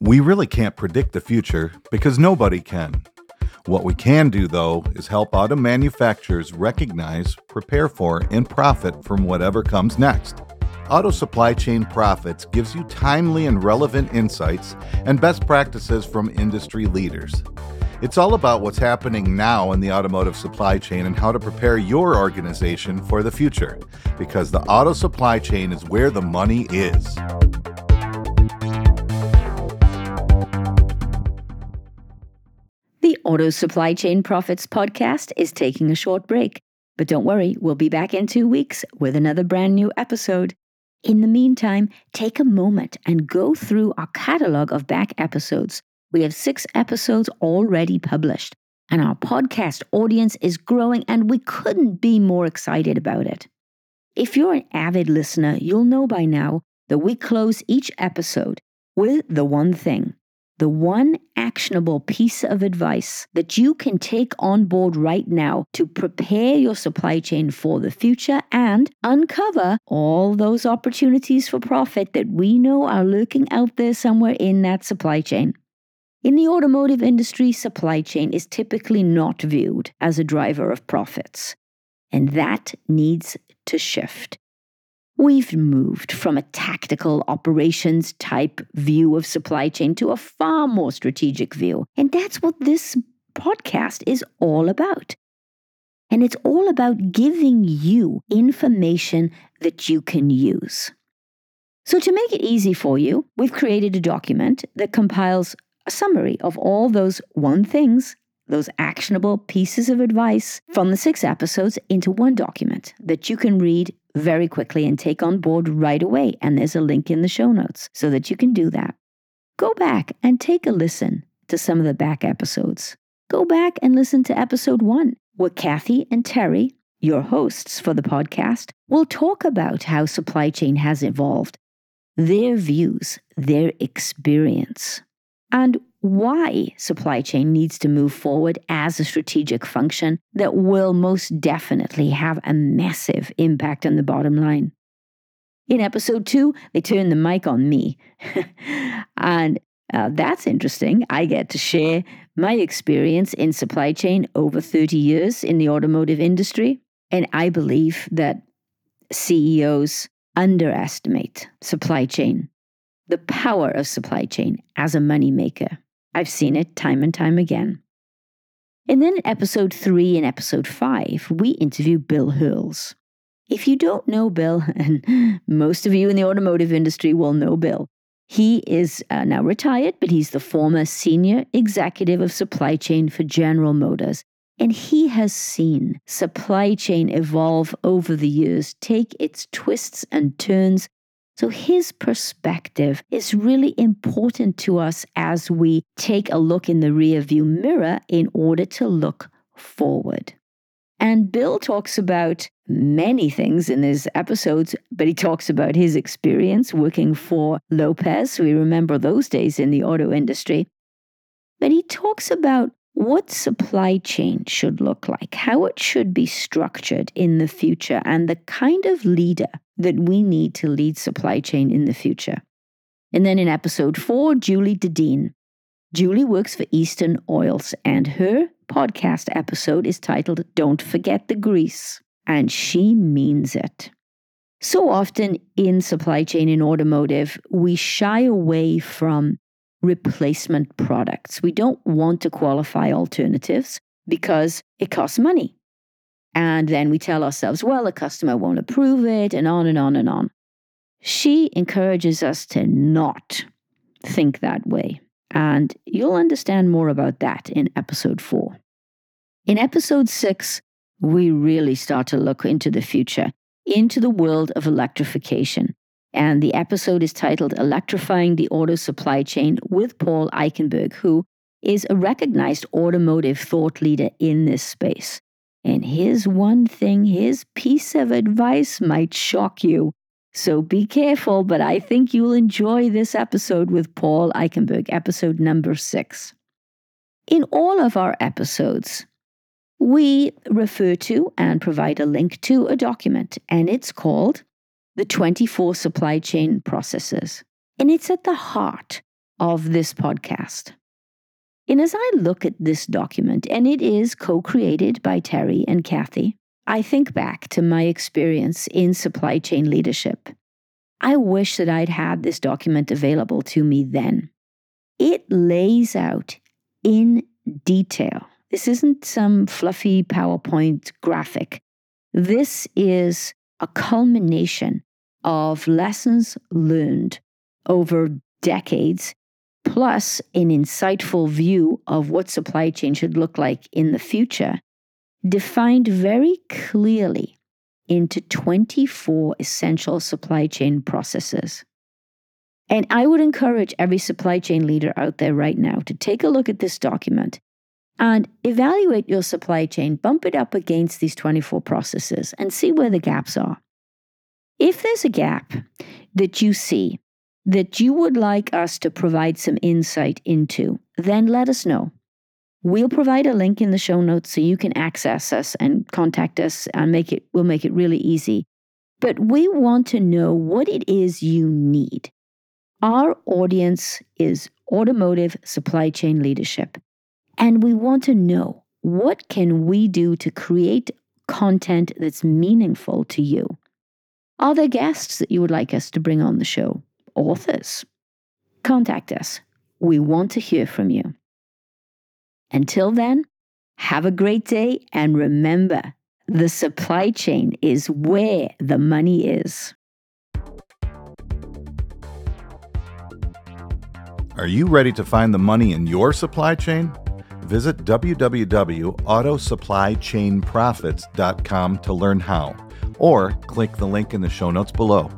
We really can't predict the future because nobody can. What we can do, though, is help auto manufacturers recognize, prepare for, and profit from whatever comes next. Auto Supply Chain Prophets gives you timely and relevant insights and best practices from industry leaders. It's all about what's happening now in the automotive supply chain and how to prepare your organization for the future, because the auto supply chain is where the money is. Auto Supply Chain Prophets podcast is taking a short break, but don't worry, we'll be back in two weeks with another brand new episode. In the meantime, take a moment and go through our catalog of back episodes. We have six episodes already published, and our podcast audience is growing, and we couldn't be more excited about it. If you're an avid listener, you'll know by now that we close each episode with the one thing the one actionable piece of advice that you can take on board right now to prepare your supply chain for the future and uncover all those opportunities for profit that we know are lurking out there somewhere in that supply chain. In the automotive industry, supply chain is typically not viewed as a driver of profits, and that needs to shift. We've moved from a tactical operations type view of supply chain to a far more strategic view. And that's what this podcast is all about. And it's all about giving you information that you can use. So, to make it easy for you, we've created a document that compiles a summary of all those one things, those actionable pieces of advice from the six episodes into one document that you can read very quickly and take on board right away. And there's a link in the show notes so that you can do that. Go back and take a listen to some of the back episodes. Go back and listen to episode one, where Cathy and Terry, your hosts for the podcast, will talk about how supply chain has evolved, their views, their experience, and why supply chain needs to move forward as a strategic function that will most definitely have a massive impact on the bottom line. In episode two, they turn the mic on me. and uh, that's interesting. I get to share my experience in supply chain over 30 years in the automotive industry. And I believe that CEOs underestimate supply chain, the power of supply chain as a moneymaker. I've seen it time and time again. And then in episode three and episode five, we interview Bill Hurles. If you don't know Bill, and most of you in the automotive industry will know Bill, he is uh, now retired, but he's the former senior executive of supply chain for General Motors. And he has seen supply chain evolve over the years, take its twists and turns, so his perspective is really important to us as we take a look in the rearview mirror in order to look forward. And Bill talks about many things in his episodes, but he talks about his experience working for Lopez. We remember those days in the auto industry. But he talks about what supply chain should look like, how it should be structured in the future, and the kind of leader that we need to lead supply chain in the future. And then in episode four, Julie Dedene. Julie works for Eastern Oils, and her podcast episode is titled Don't Forget the Grease, and she means it. So often in supply chain in automotive, we shy away from replacement products. We don't want to qualify alternatives because it costs money. And then we tell ourselves, well, the customer won't approve it, and on and on and on. She encourages us to not think that way. And you'll understand more about that in episode four. In episode six, we really start to look into the future, into the world of electrification. And the episode is titled Electrifying the Auto Supply Chain with Paul Eichenberg, who is a recognized automotive thought leader in this space. And his one thing, his piece of advice might shock you. So be careful, but I think you'll enjoy this episode with Paul Eichenberg, episode number six. In all of our episodes, we refer to and provide a link to a document, and it's called the 24 supply chain processes. And it's at the heart of this podcast. And as I look at this document, and it is co created by Terry and Cathy, I think back to my experience in supply chain leadership. I wish that I'd had this document available to me then. It lays out in detail. This isn't some fluffy PowerPoint graphic. This is a culmination of lessons learned over decades, plus an insightful view of what supply chain should look like in the future, defined very clearly into 24 essential supply chain processes. And I would encourage every supply chain leader out there right now to take a look at this document and evaluate your supply chain, bump it up against these 24 processes, and see where the gaps are. If there's a gap that you see that you would like us to provide some insight into, then let us know. We'll provide a link in the show notes so you can access us and contact us and make it we'll make it really easy. But we want to know what it is you need. Our audience is automotive supply chain leadership. And we want to know what can we do to create content that's meaningful to you? Are there guests that you would like us to bring on the show? Authors? Contact us. We want to hear from you. Until then, have a great day and remember the supply chain is where the money is. Are you ready to find the money in your supply chain? Visit www.autosupplychainprophets.com to learn how, or click the link in the show notes below.